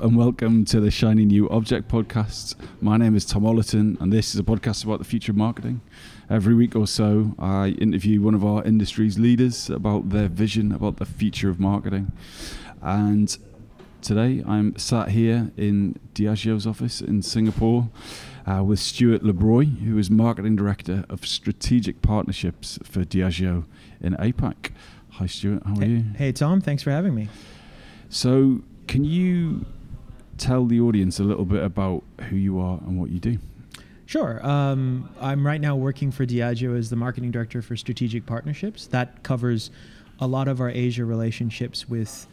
And welcome to the Shiny New Object podcast. My name is Tom Ollerton, and this is a podcast about the future of marketing. Every week or so, I interview one of our industry's leaders about their vision about the future of marketing. And today, I'm sat here in Diageo's office in Singapore uh, with Stuart La Brooy, who is marketing director of strategic partnerships for Diageo in APAC. Hi, Stuart. How are hey, you? Hey, Tom. Thanks for having me. So, can you tell the audience a little bit about who you are and what you do? Sure. Um, I'm right now working for Diageo as the marketing director for strategic partnerships. That covers a lot of our Asia relationships with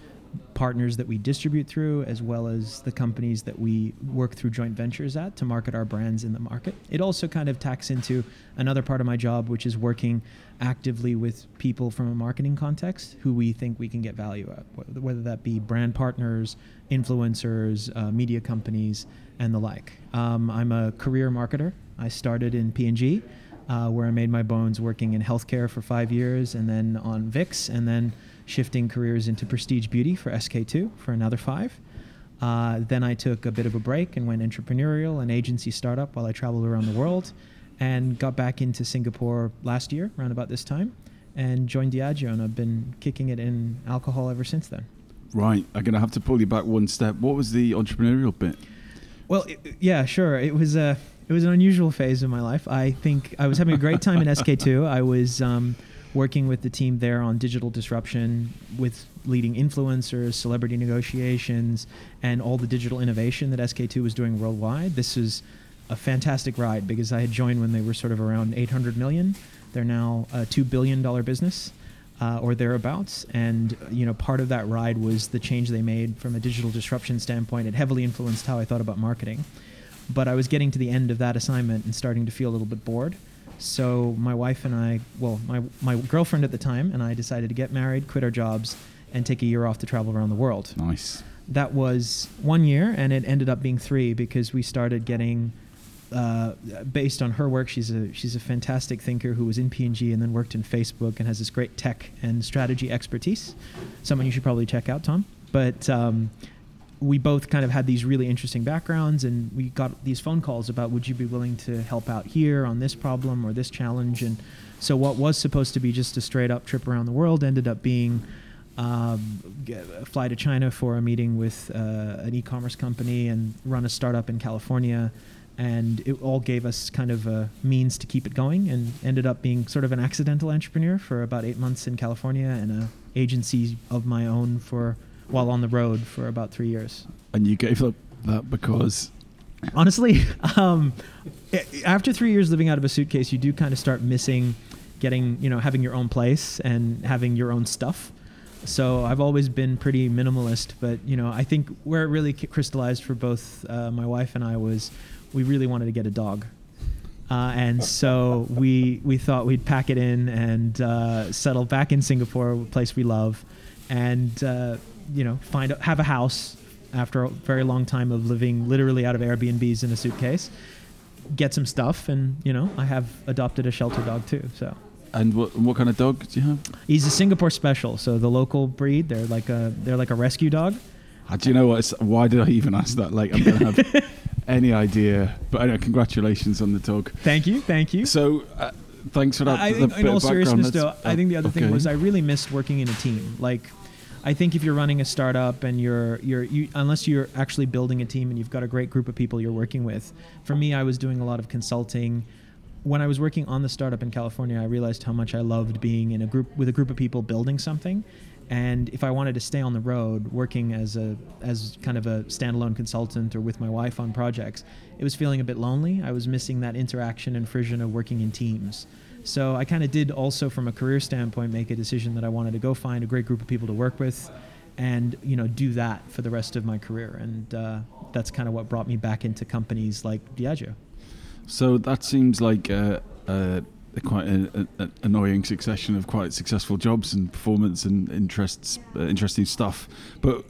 partners that we distribute through, as well as the companies that we work through joint ventures at to market our brands in the market. It also kind of tacks into another part of my job, which is working actively with people from a marketing context who we think we can get value at, whether that be brand partners, influencers, uh, media companies, and the like. Um, I'm a career marketer. I started in P&G, uh, where I made my bones working in healthcare for five years, and then on Vicks, and then shifting careers into prestige beauty for SK2 for another five. Uh, then I took a bit of a break and went entrepreneurial and agency startup while I traveled around the world and got back into Singapore last year, around about this time, and joined Diageo. And I've been kicking it in alcohol ever since then. Right. I'm going to have to pull you back one step. What was the entrepreneurial bit? Well, it, yeah, sure. It was a it was an unusual phase in my life. I think I was having a great time in SK2. I was um, working with the team there on digital disruption with leading influencers, celebrity negotiations, and all the digital innovation that SK2 was doing worldwide. This was a fantastic ride because I had joined when they were sort of around 800 million. They're now a two billion dollar business. Uh, or thereabouts. And you know, part of that ride was the change they made from a digital disruption standpoint. It heavily influenced how I thought about marketing. But I was getting to the end of that assignment and starting to feel a little bit bored. So my wife and I, well, my my girlfriend at the time and I decided to get married, quit our jobs, and take a year off to travel around the world. Nice. That was one year, and it ended up being three because we started getting. Uh, based on her work, she's a she's a fantastic thinker who was in P&G and then worked in Facebook and has this great tech and strategy expertise. Someone you should probably check out, Tom. But um, we both kind of had these really interesting backgrounds and we got these phone calls about would you be willing to help out here on this problem or this challenge? And so what was supposed to be just a straight up trip around the world ended up being um, fly to China for a meeting with uh, an e-commerce company and run a startup in California. And it all gave us kind of a means to keep it going and ended up being sort of an accidental entrepreneur for about eight months in California and a agency of my own for while on the road for about three years. And you gave up that because? Honestly, um, after three years living out of a suitcase, you do kind of start missing getting, you know, having your own place and having your own stuff. So I've always been pretty minimalist, but you know, I think where it really crystallized for both uh, my wife and I was we really wanted to get a dog. Uh, and so we we thought we'd pack it in and uh, settle back in Singapore, a place we love, and uh, you know, find have a house after a very long time of living literally out of Airbnbs in a suitcase. Get some stuff, and you know, I have adopted a shelter dog too. So. And what what kind of dog do you have? He's a Singapore Special, so the local breed. They're like a they're like a rescue dog. Uh, do you know what? why did I even ask that? Like, I don't have any idea. But anyway, congratulations on the dog. Thank you, thank you. So. Uh, thanks for that. I in all seriousness, though, I think the other okay. thing was I really missed working in a team. Like, I think if you're running a startup and you're you're you, unless you're actually building a team and you've got a great group of people you're working with. For me, I was doing a lot of consulting. When I was working on the startup in California, I realized how much I loved being in a group with a group of people building something. And if I wanted to stay on the road, working as a as kind of a standalone consultant or with my wife on projects, it was feeling a bit lonely. I was missing that interaction and frisson of working in teams. So I kind of did also, from a career standpoint, make a decision that I wanted to go find a great group of people to work with, and you know do that for the rest of my career. And uh, that's kind of what brought me back into companies like Diageo. So that seems like a, a, a quite an annoying succession of quite successful jobs and performance and interests, uh, interesting stuff. But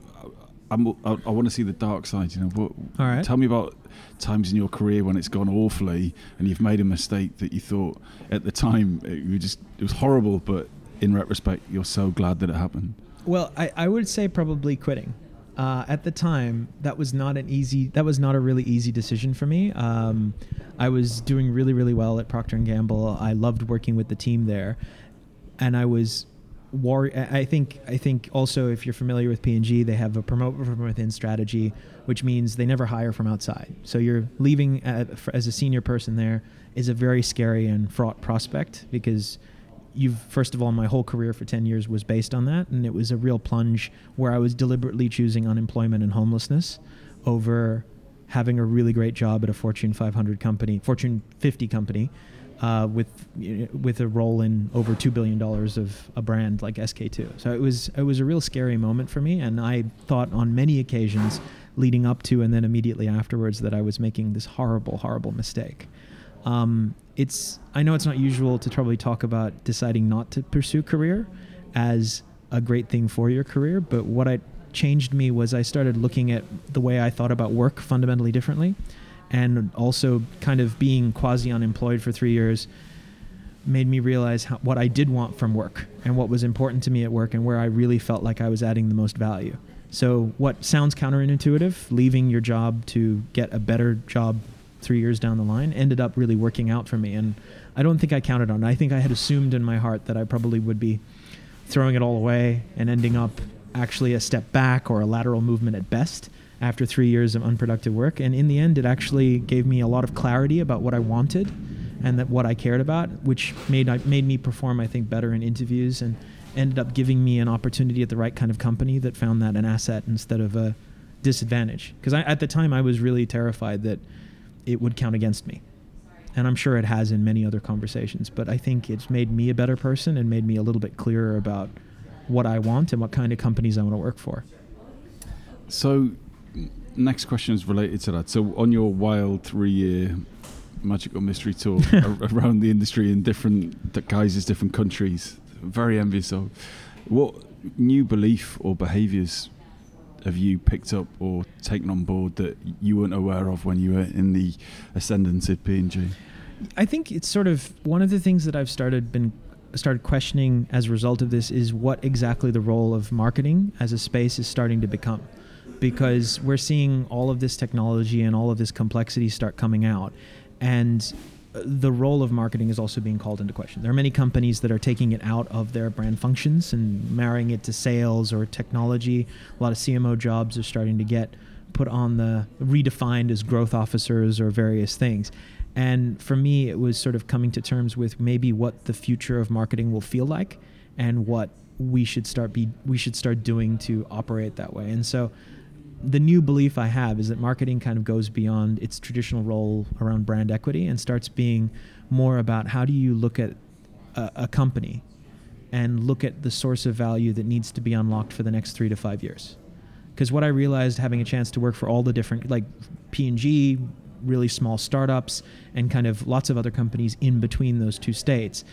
I'm, I, I want to see the dark side. You know, what, All right. Tell me about times in your career when it's gone awfully and you've made a mistake that you thought at the time it, you just it was horrible, but in retrospect you're so glad that it happened. Well, I, I would say probably quitting. uh, at the time, that was not an easy. That was not a really easy decision for me. Um, I was doing really, really well at Procter and Gamble. I loved working with the team there, and I was war. I think. I think also, if you're familiar with P and G, they have a promote from within strategy, which means they never hire from outside. So you're leaving as a senior person there is a very scary and fraught prospect because you've first of all my whole career for 10 years was based on that and it was a real plunge where i was deliberately choosing unemployment and homelessness over having a really great job at a fortune 500 company fortune 50 company uh, with with a role in over two billion dollars of a brand like SK2. So it was it was a real scary moment for me, and I thought on many occasions, leading up to and then immediately afterwards, that I was making this horrible, horrible mistake. Um, it's I know it's not usual to probably talk about deciding not to pursue career as a great thing for your career, but what I changed me was I started looking at the way I thought about work fundamentally differently, and also kind of being quasi unemployed for three years made me realize how, what I did want from work and what was important to me at work and where I really felt like I was adding the most value. So, what sounds counterintuitive, leaving your job to get a better job three years down the line ended up really working out for me. And I don't think I counted on it. I think I had assumed in my heart that I probably would be throwing it all away and ending up actually a step back or a lateral movement at best after three years of unproductive work. And in the end, it actually gave me a lot of clarity about what I wanted and that what I cared about, which made made me perform, I think, better in interviews and ended up giving me an opportunity at the right kind of company that found that an asset instead of a disadvantage. Because at the time, I was really terrified that it would count against me. And I'm sure it has in many other conversations, but I think it's made me a better person and made me a little bit clearer about what I want and what kind of companies I want to work for. So, next question is related to that. So, on your wild three year magical mystery tour around the industry in different guises, different countries, very envious of, what new belief or behaviors have you picked up or taken on board that you weren't aware of when you were in the ascendant at P&G? I think it's sort of one of the things that I've started been started questioning as a result of this is what exactly the role of marketing as a space is starting to become because we're seeing all of this technology and all of this complexity start coming out and uh, the role of marketing is also being called into question. There are many companies that are taking it out of their brand functions and marrying it to sales or technology. A lot of CMO jobs are starting to get put on the redefined as growth officers or various things. And for me, it was sort of coming to terms with maybe what the future of marketing will feel like and what we should start be we should start doing to operate that way. And so the new belief I have is that marketing kind of goes beyond its traditional role around brand equity and starts being more about how do you look at a, a company and look at the source of value that needs to be unlocked for the next three to five years. Because what I realized having a chance to work for all the different, like P&G, really small startups, and kind of lots of other companies in between those two states,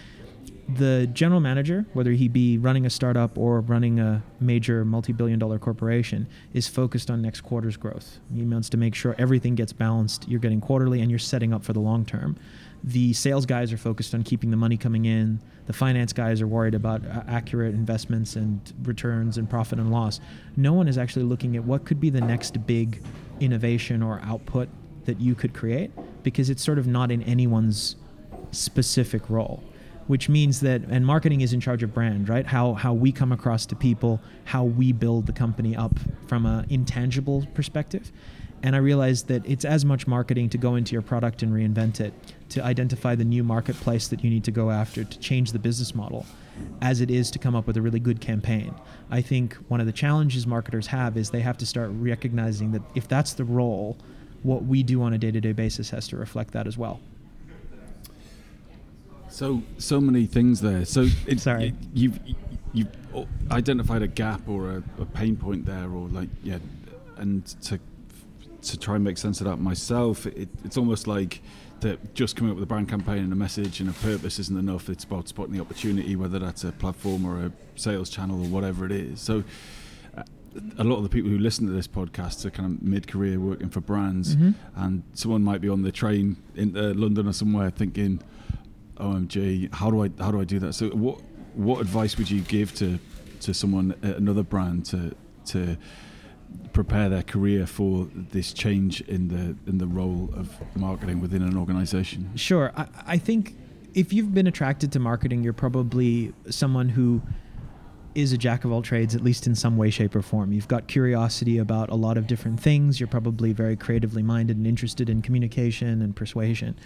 the general manager, whether he be running a startup or running a major multi-billion dollar corporation, is focused on next quarter's growth. He wants to make sure everything gets balanced. You're getting quarterly and you're setting up for the long term. The sales guys are focused on keeping the money coming in. The finance guys are worried about uh, accurate investments and returns and profit and loss. No one is actually looking at what could be the next big innovation or output that you could create because it's sort of not in anyone's specific role which means that and marketing is in charge of brand right? How how we come across to people how we build the company up from an intangible perspective. And i realized that it's as much marketing to go into your product and reinvent it to identify the new marketplace that you need to go after to change the business model as it is to come up with a really good campaign. I think one of the challenges marketers have is they have to start recognizing that if that's the role what we do on a day-to-day basis has to reflect that as well so so many things there. So it, sorry, you've you've identified a gap or a, a, pain point there, or like yeah, and to to try and make sense of that myself, it, it's almost like that just coming up with a brand campaign and a message and a purpose isn't enough. It's about spotting the opportunity, whether that's a platform or a sales channel or whatever it is. So uh, a lot of the people who listen to this podcast are kind of mid-career working for brands, mm-hmm. and someone might be on the train into London or somewhere thinking, OMG, how do I how do I do that? So what what advice would you give to to someone at another brand to to prepare their career for this change in the in the role of marketing within an organization? Sure. I, I think if you've been attracted to marketing, you're probably someone who is a jack of all trades, at least in some way, shape, or form. You've got curiosity about a lot of different things. You're probably very creatively minded and interested in communication and persuasion.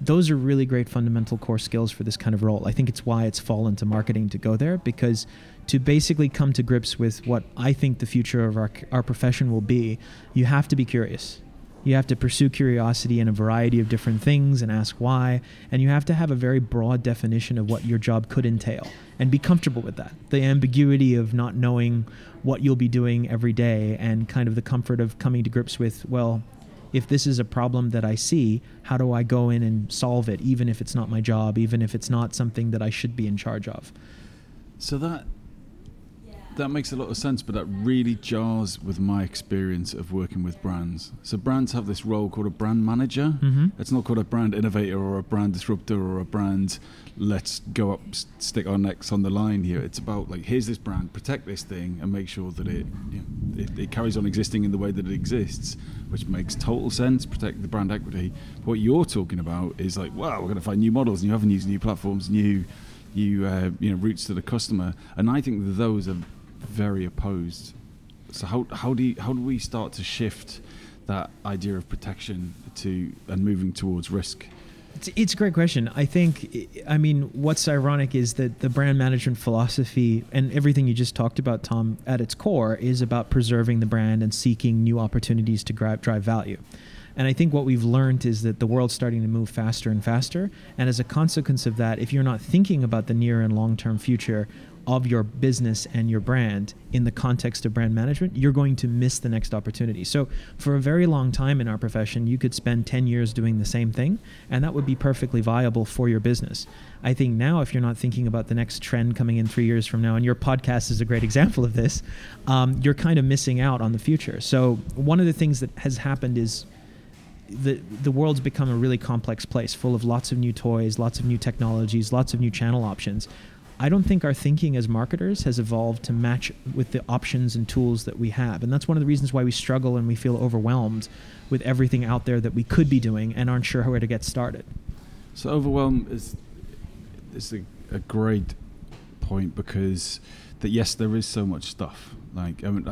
Those are really great fundamental core skills for this kind of role. I think it's why it's fallen to marketing to go there because to basically come to grips with what I think the future of our, our profession will be, you have to be curious. You have to pursue curiosity in a variety of different things and ask why. And you have to have a very broad definition of what your job could entail and be comfortable with that. The ambiguity of not knowing what you'll be doing every day and kind of the comfort of coming to grips with, well, if this is a problem that I see, how do I go in and solve it, even if it's not my job, even if it's not something that I should be in charge of? So that that makes a lot of sense, but that really jars with my experience of working with brands. So brands have this role called a brand manager. Mm-hmm. It's not called a brand innovator or a brand disruptor or a brand let's go up stick our necks on the line here. It's about like here's this brand, protect this thing and make sure that it, you know, it, it carries on existing in the way that it exists, which makes total sense. Protect the brand equity. But what you're talking about is like, wow, we're going to find new models, new avenues, new platforms, new new uh, you know routes to the customer, and I think those are very opposed. So how how do you, how do we start to shift that idea of protection to and moving towards risk? It's, it's a great question. I think, I mean, what's ironic is that the brand management philosophy and everything you just talked about, Tom, at its core is about preserving the brand and seeking new opportunities to drive, drive value. And I think what we've learned is that the world's starting to move faster and faster. And as a consequence of that, if you're not thinking about the near and long term future, of your business and your brand in the context of brand management, you're going to miss the next opportunity. So, for a very long time in our profession, you could spend 10 years doing the same thing, and that would be perfectly viable for your business. I think now, if you're not thinking about the next trend coming in three years from now, and your podcast is a great example of this, um, you're kind of missing out on the future. So, one of the things that has happened is the the world's become a really complex place, full of lots of new toys, lots of new technologies, lots of new channel options. I don't think our thinking as marketers has evolved to match with the options and tools that we have. And that's one of the reasons why we struggle and we feel overwhelmed with everything out there that we could be doing and aren't sure where to get started. So overwhelm is is a, a great point because that yes, there is so much stuff. Like I mean,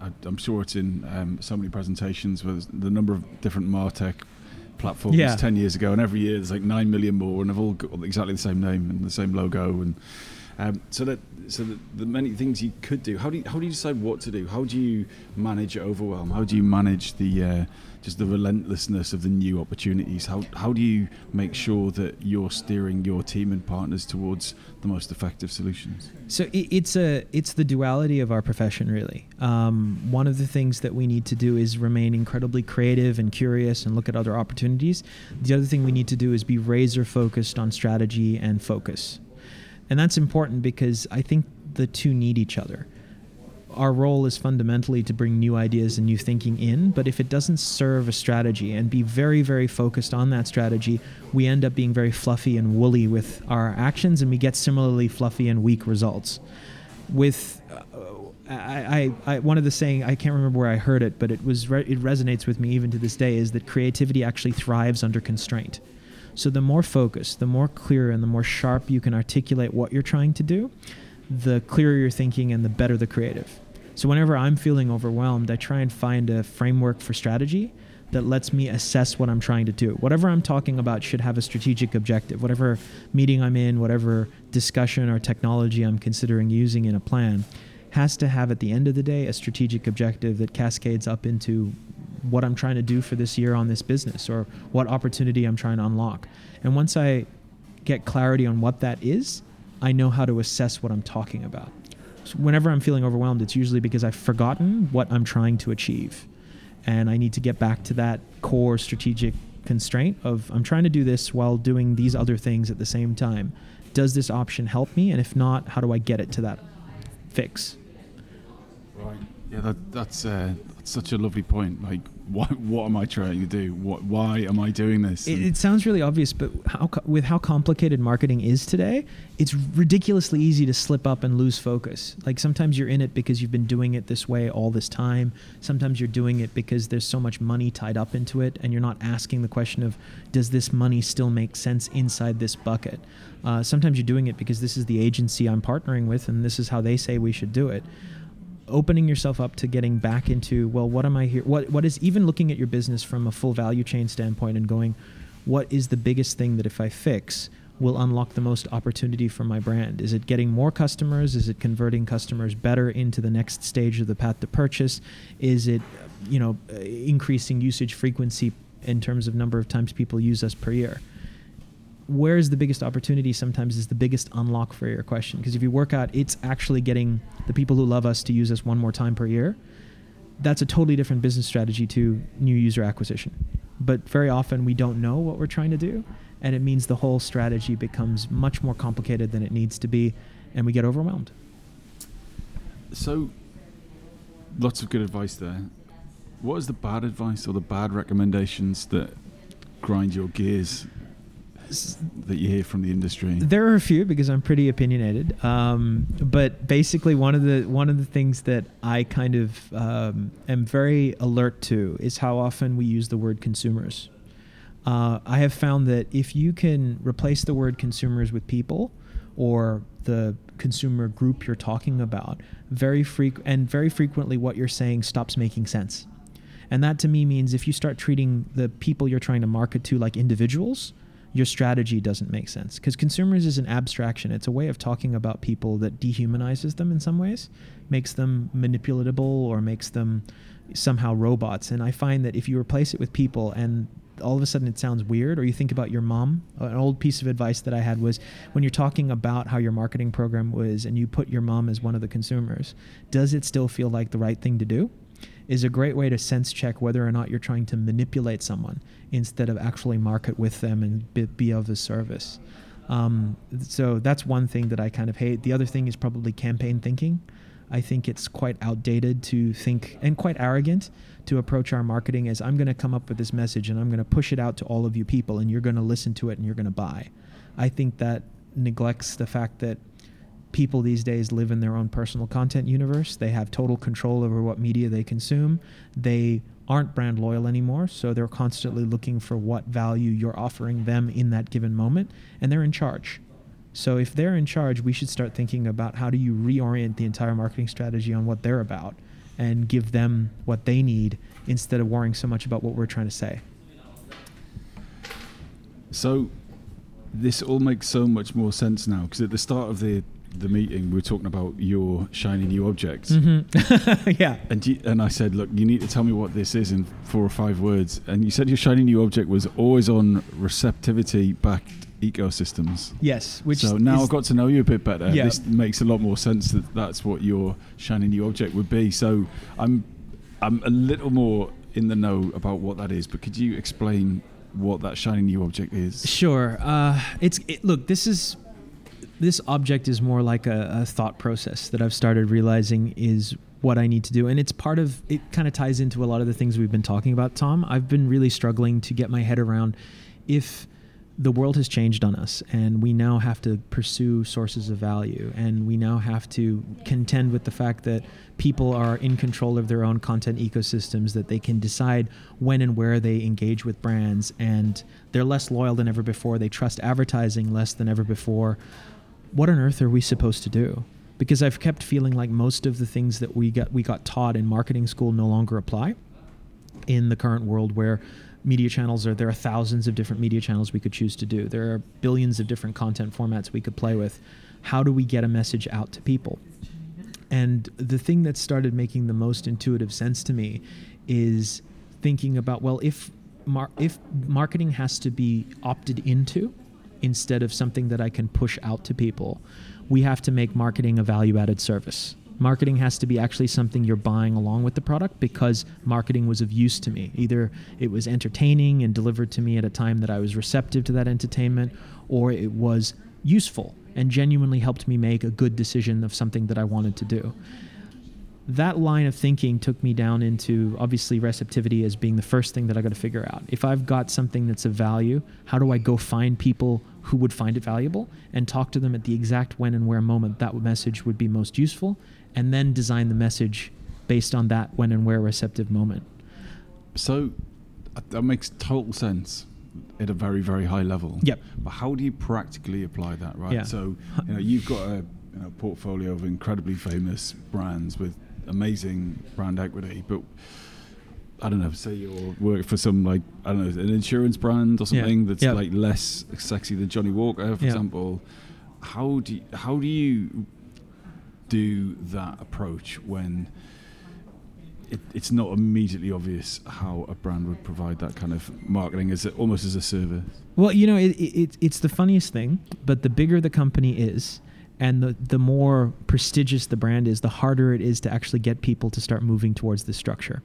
I, am sure it's in um, so many presentations with the number of different Martech platforms yeah. 10 years ago, and every year there's like 9 million more, and they've all got exactly the same name and the same logo. And um, so that so the, the, many things you could do. How do you, how do you decide what to do? How do you manage overwhelm? How do you manage the uh, just the relentlessness of the new opportunities? How how do you make sure that you're steering your team and partners towards the most effective solutions? So it, it's a it's the duality of our profession, really. Um, one of the things that we need to do is remain incredibly creative and curious and look at other opportunities. The other thing we need to do is be razor focused on strategy and focus. And that's important because I think the two need each other. Our role is fundamentally to bring new ideas and new thinking in, but if it doesn't serve a strategy and be very, very focused on that strategy, we end up being very fluffy and woolly with our actions and we get similarly fluffy and weak results. With uh, I, I, I, one of the saying I can't remember where I heard it, but it was re- it resonates with me even to this day is that creativity actually thrives under constraint. So the more focused, the more clear, and the more sharp you can articulate what you're trying to do, the clearer you're thinking and the better the creative. So whenever I'm feeling overwhelmed, I try and find a framework for strategy that lets me assess what I'm trying to do. Whatever I'm talking about should have a strategic objective. Whatever meeting I'm in, whatever discussion or technology I'm considering using in a plan has to have at the end of the day a strategic objective that cascades up into what I'm trying to do for this year on this business or what opportunity I'm trying to unlock. And once I get clarity on what that is, I know how to assess what I'm talking about. So whenever I'm feeling overwhelmed, it's usually because I've forgotten what I'm trying to achieve. And I need to get back to that core strategic constraint of I'm trying to do this while doing these other things at the same time. Does this option help me? And if not, how do I get it to that fix? Right. Yeah, that, that's uh, that's such a lovely point. Like, what what am I trying to do? What why am I doing this? It, it sounds really obvious, but how with how complicated marketing is today, it's ridiculously easy to slip up and lose focus. Like sometimes you're in it because you've been doing it this way all this time. Sometimes you're doing it because there's so much money tied up into it, and you're not asking the question of, does this money still make sense inside this bucket? Uh, sometimes you're doing it because this is the agency I'm partnering with, and this is how they say we should do it opening yourself up to getting back into well what am i here what what is even looking at your business from a full value chain standpoint and going what is the biggest thing that if i fix will unlock the most opportunity for my brand? Is it getting more customers? Is it converting customers better into the next stage of the path to purchase? Is it you know increasing usage frequency in terms of number of times people use us per year where's the biggest opportunity sometimes is the biggest unlock for your question. Because if you work out it's actually getting the people who love us to use us one more time per year. That's a totally different business strategy to new user acquisition. But very often we don't know what we're trying to do and it means the whole strategy becomes much more complicated than it needs to be and we get overwhelmed. So lots of good advice there. What is the bad advice or the bad recommendations that grind your gears that you hear from the industry? There are a few because I'm pretty opinionated. Um, but basically, one of the one of the things that I kind of um, am very alert to is how often we use the word consumers. Uh, I have found that if you can replace the word consumers with people, or the consumer group you're talking about, very freq- and very frequently what you're saying stops making sense. And that to me means if you start treating the people you're trying to market to like individuals, your strategy doesn't make sense because consumers is an abstraction. It's a way of talking about people that dehumanizes them in some ways, makes them manipulatable or makes them somehow robots. And I find that if you replace it with people and all of a sudden it sounds weird or you think about your mom an old piece of advice that i had was when you're talking about how your marketing program was and you put your mom as one of the consumers does it still feel like the right thing to do is a great way to sense check whether or not you're trying to manipulate someone instead of actually market with them and be, be of a service. Um, so that's one thing that I kind of hate. The other thing is probably campaign thinking. I think it's quite outdated to think and quite arrogant to approach our marketing as I'm going to come up with this message and I'm going to push it out to all of you people and you're going to listen to it and you're going to buy. I think that neglects the fact that people these days live in their own personal content universe. They have total control over what media they consume. They aren't brand loyal anymore, so they're constantly looking for what value you're offering them in that given moment, and they're in charge. So if they're in charge, we should start thinking about how do you reorient the entire marketing strategy on what they're about and give them what they need instead of worrying so much about what we're trying to say. So this all makes so much more sense now because at the start of the the meeting, we were talking about your shiny new objects. Mm-hmm. yeah. And you, and I said, look, you need to tell me what this is in four or five words. And you said your shiny new object was always on receptivity backed ecosystems. Yes. Which so now I've got to know you a bit better. Yeah. This makes a lot more sense that that's what your shiny new object would be. So I'm I'm a little more in the know about what that is. But could you explain what that shiny new object is? Sure. Uh, it's it, look. This is this object is more like a, a, thought process that I've started realizing is what I need to do. And it's part of, it kind of ties into a lot of the things we've been talking about, Tom. I've been really struggling to get my head around if the world has changed on us and we now have to pursue sources of value and we now have to contend with the fact that people are in control of their own content ecosystems that they can decide when and where they engage with brands and they're less loyal than ever before they trust advertising less than ever before what on earth are we supposed to do? Because I've kept feeling like most of the things that we got we got taught in marketing school no longer apply in the current world where media channels are there are thousands of different media channels we could choose to do. There are billions of different content formats we could play with. How do we get a message out to people? And the thing that started making the most intuitive sense to me is thinking about well if mar- if marketing has to be opted into instead of something that I can push out to people. We have to make marketing a value added service. Marketing has to be actually something you're buying along with the product because marketing was of use to me. Either it was entertaining and delivered to me at a time that I was receptive to that entertainment, or it was useful and genuinely helped me make a good decision of something that I wanted to do. that line of thinking took me down into obviously receptivity as being the first thing that I got to figure out. If I've got something that's of value, how do I go find people who would find it valuable and talk to them at the exact when and where moment that message would be most useful, and then design the message based on that when and where receptive moment. So uh, that makes total sense at a very very high level. Yep. But how do you practically apply that, right? Yeah. So you know you've got a you know, portfolio of incredibly famous brands with amazing brand equity, but I don't know, say you work for some like I don't know, an insurance brand or Yeah. something that's Yep. like less sexy than Johnnie Walker, for Yeah. example. How do you, how do you do that approach when it, it's not immediately obvious how a brand would provide that kind of marketing as a, almost as a service? Well, you know, it, it, it, it's the funniest thing, but the bigger the company is, and the, the more prestigious the brand is, the harder it is to actually get people to start moving towards this structure.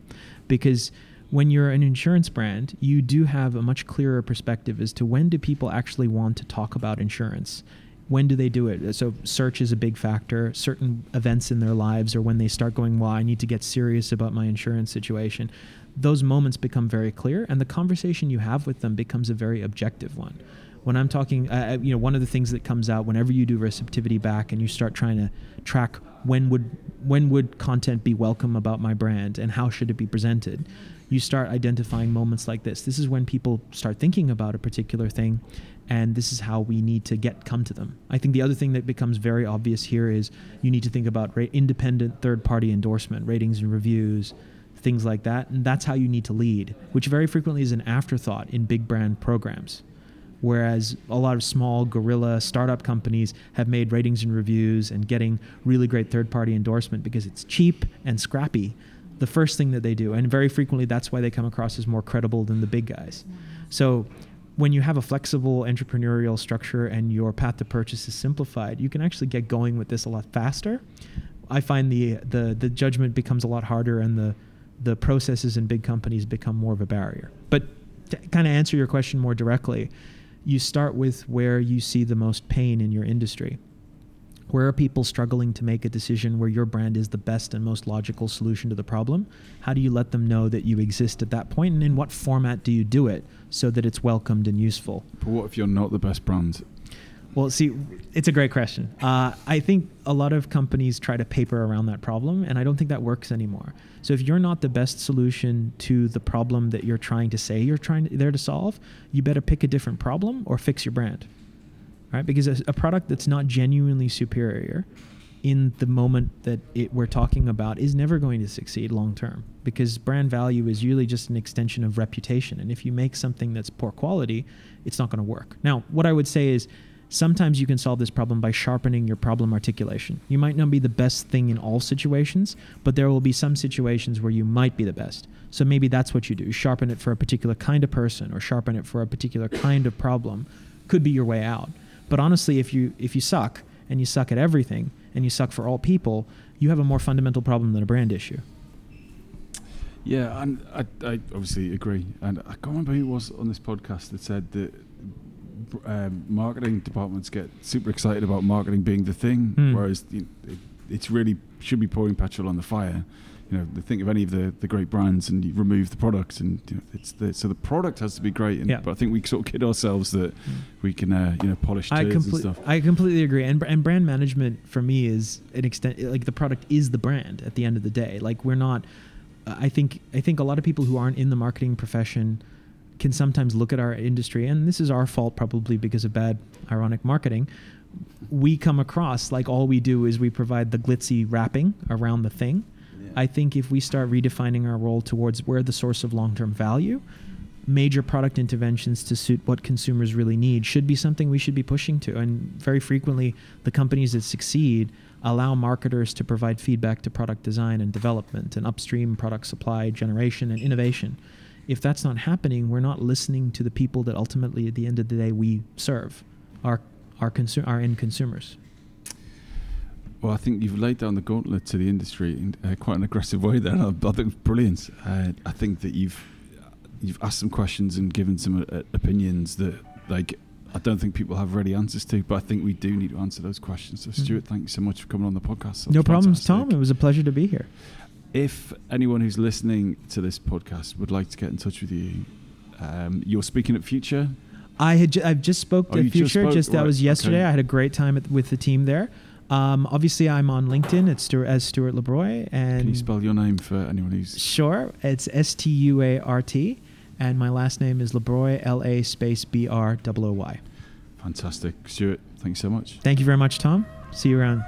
Because when you're an insurance brand, you do have a much clearer perspective as to when do people actually want to talk about insurance. When do they do it? So, search is a big factor. Certain events in their lives, or when they start going, Well, I need to get serious about my insurance situation, those moments become very clear, and the conversation you have with them becomes a very objective one when I'm talking, uh, you know, one of the things that comes out whenever you do receptivity back and you start trying to track when would when would content be welcome about my brand and how should it be presented, you start identifying moments like this. This is when people start thinking about a particular thing, and this is how we need to get come to them. I think the other thing that becomes very obvious here is you need to think about ra- independent third party endorsement, ratings and reviews. Things like that, and that's how you need to lead, which very frequently is an afterthought in big brand programs whereas a lot of small guerrilla startup companies have made ratings and reviews and getting really great third party endorsement because it's cheap and scrappy the first thing that they do and very frequently that's why they come across as more credible than the big guys so when you have a flexible entrepreneurial structure and your path to purchase is simplified you can actually get going with this a lot faster i find the the, the judgment becomes a lot harder and the the processes in big companies become more of a barrier but to kind of answer your question more directly you start with where you see the most pain in your industry. Where are people struggling to make a decision where your brand is the best and most logical solution to the problem? How do you let them know that you exist at that point, and in what format do you do it so that it's welcomed and useful? But what if you're not the best brand? Well, see, it's a great question. Uh, I think a lot of companies try to paper around that problem, and I don't think that works anymore. So if you're not the best solution to the problem that you're trying to say you're trying to, there to solve, you better pick a different problem or fix your brand, right? Because a, a product that's not genuinely superior in the moment that it, we're talking about is never going to succeed long term because brand value is usually just an extension of reputation. And if you make something that's poor quality, it's not going to work. Now, what I would say is sometimes you can solve this problem by sharpening your problem articulation. You might not be the best thing in all situations, but there will be some situations where you might be the best. So maybe that's what you do. Sharpen it for a particular kind of person or sharpen it for a particular kind of problem could be your way out. But honestly, if you if you suck and you suck at everything and you suck for all people, you have a more fundamental problem than a brand issue. Yeah, and I, I obviously agree. And I can't remember who it was on this podcast that said that um, marketing departments get super excited about marketing being the thing, Hmm. whereas you it, it's really should be pouring petrol on the fire. You know, think of any of the, the great brands and you remove the product, and you know, it's the, so the product has to be great. And, Yeah. But I think we sort of kid ourselves that we can, uh, you know, polish I turds and stuff. I completely agree. And, and brand management for me is an extent like the product is the brand at the end of the day. Like we're not. I think I think a lot of people who aren't in the marketing profession can sometimes look at our industry, and this is our fault probably because of bad, ironic marketing. We come across like all we do is we provide the glitzy wrapping around the thing. I think if we start redefining our role towards where the source of long term value, major product interventions to suit what consumers really need should be something we should be pushing to. And very frequently, the companies that succeed allow marketers to provide feedback to product design and development and upstream product supply generation and innovation. If that's not happening, we're not listening to the people that ultimately, at the end of the day, we serve, our our, consu- our end consumers. Well, I think you've laid down the gauntlet to the industry in uh, quite an aggressive way. There, I, think it's brilliant. Uh, I think that you've you've asked some questions and given some uh, opinions that, like, I don't think people have ready answers to, but I think we do need to answer those questions. So, Mhm. Stuart, thanks so much for coming on the podcast. That no problems, Tom. It was a pleasure to be here. If anyone who's listening to this podcast would like to get in touch with you, um, you're speaking at Future. I had ju- I've just spoke Oh, to you just Future. spoke? Just that Right, was yesterday. okay. I had a great time at, with the team there. Um, obviously, I'm on LinkedIn. It's Stuart, as Stuart La Brooy, and Can you spell your name for anyone who's Sure, it's S T U A R T, and my last name is La Brooy, L A space B R O O Y. fantastic? Stuart, thanks so much. Thank you very much, Tom. See you around.